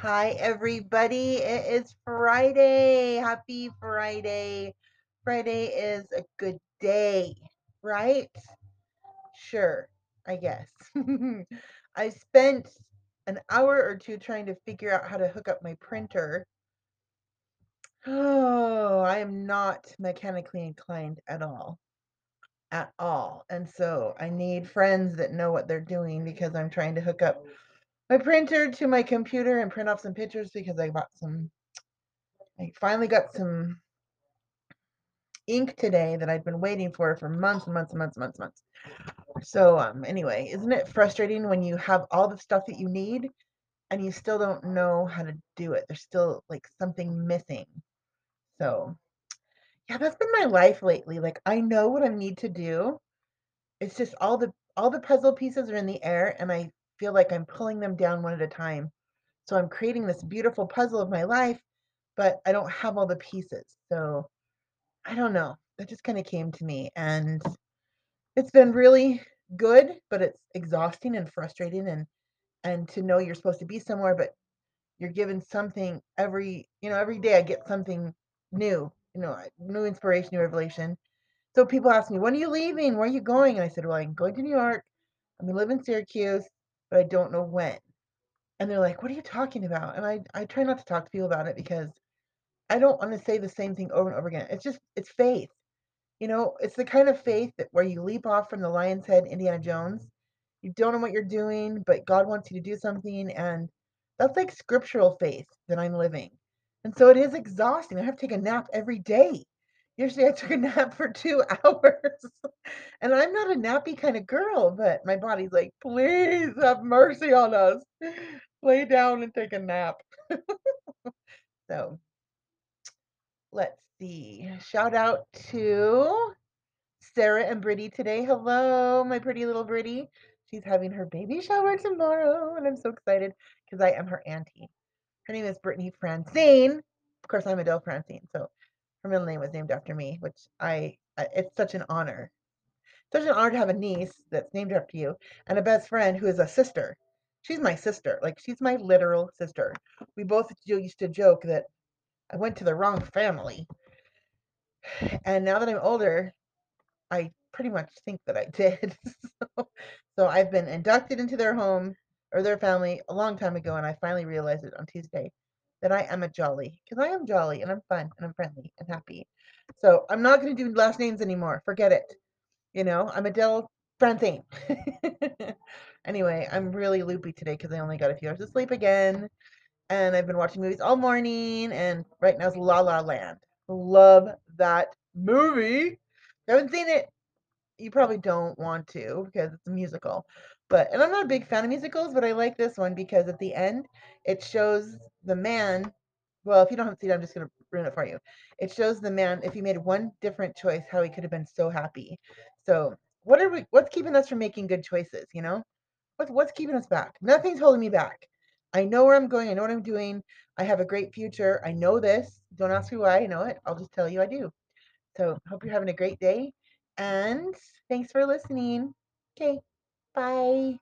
Hi, everybody. It is Friday. Happy Friday. Friday is a good day, right? Sure, I guess. I spent an hour or two trying to figure out how to hook up my printer. Oh, I am not mechanically inclined at all. At all. And so I need friends that know what they're doing because I'm trying to hook up my printer to my computer and print off some pictures because I bought some I finally got some ink today that I'd been waiting for for months and months and months and months and months. So um anyway, isn't it frustrating when you have all the stuff that you need and you still don't know how to do it? There's still like something missing. So yeah, that's been my life lately. Like I know what I need to do. It's just all the all the puzzle pieces are in the air and I feel like I'm pulling them down one at a time. So I'm creating this beautiful puzzle of my life, but I don't have all the pieces. So I don't know. That just kind of came to me and it's been really good, but it's exhausting and frustrating and and to know you're supposed to be somewhere but you're given something every, you know, every day I get something new, you know, new inspiration, new revelation. So people ask me, "When are you leaving? Where are you going?" And I said, "Well, I'm going to New York. I'm gonna live in Syracuse, but I don't know when." And they're like, "What are you talking about?" And I I try not to talk to people about it because I don't want to say the same thing over and over again. It's just it's faith. You know, it's the kind of faith that where you leap off from the lion's head, Indiana Jones. You don't know what you're doing, but God wants you to do something, and that's like scriptural faith that I'm living. And so it is exhausting. I have to take a nap every day. Yesterday I took a nap for two hours. and I'm not a nappy kind of girl, but my body's like, please have mercy on us. Lay down and take a nap. so let's see. Shout out to Sarah and Brittany today. Hello, my pretty little Brittany. She's having her baby shower tomorrow, and I'm so excited because I am her auntie. Her name is Brittany Francine. Of course, I'm Adele Francine, so her middle name was named after me, which I, I it's such an honor. Such an honor to have a niece that's named after you and a best friend who is a sister. She's my sister. Like she's my literal sister. We both used to joke that I went to the wrong family. And now that I'm older, I pretty much think that I did. so, so I've been inducted into their home or their family a long time ago, and I finally realized it on Tuesday that I am a jolly because I am jolly and I'm fun and I'm friendly and happy. So I'm not going to do last names anymore. Forget it. You know, I'm Adele Francine. anyway, I'm really loopy today because I only got a few hours of sleep again. And I've been watching movies all morning. And right now is La La Land. Love that movie. Haven't seen it. You probably don't want to because it's a musical. But and I'm not a big fan of musicals, but I like this one because at the end it shows the man. Well, if you don't see it, I'm just gonna ruin it for you. It shows the man if he made one different choice, how he could have been so happy. So what are we? What's keeping us from making good choices? You know, what's what's keeping us back? Nothing's holding me back. I know where I'm going. I know what I'm doing. I have a great future. I know this. Don't ask me why I know it. I'll just tell you I do. So hope you're having a great day. And thanks for listening. Okay, bye.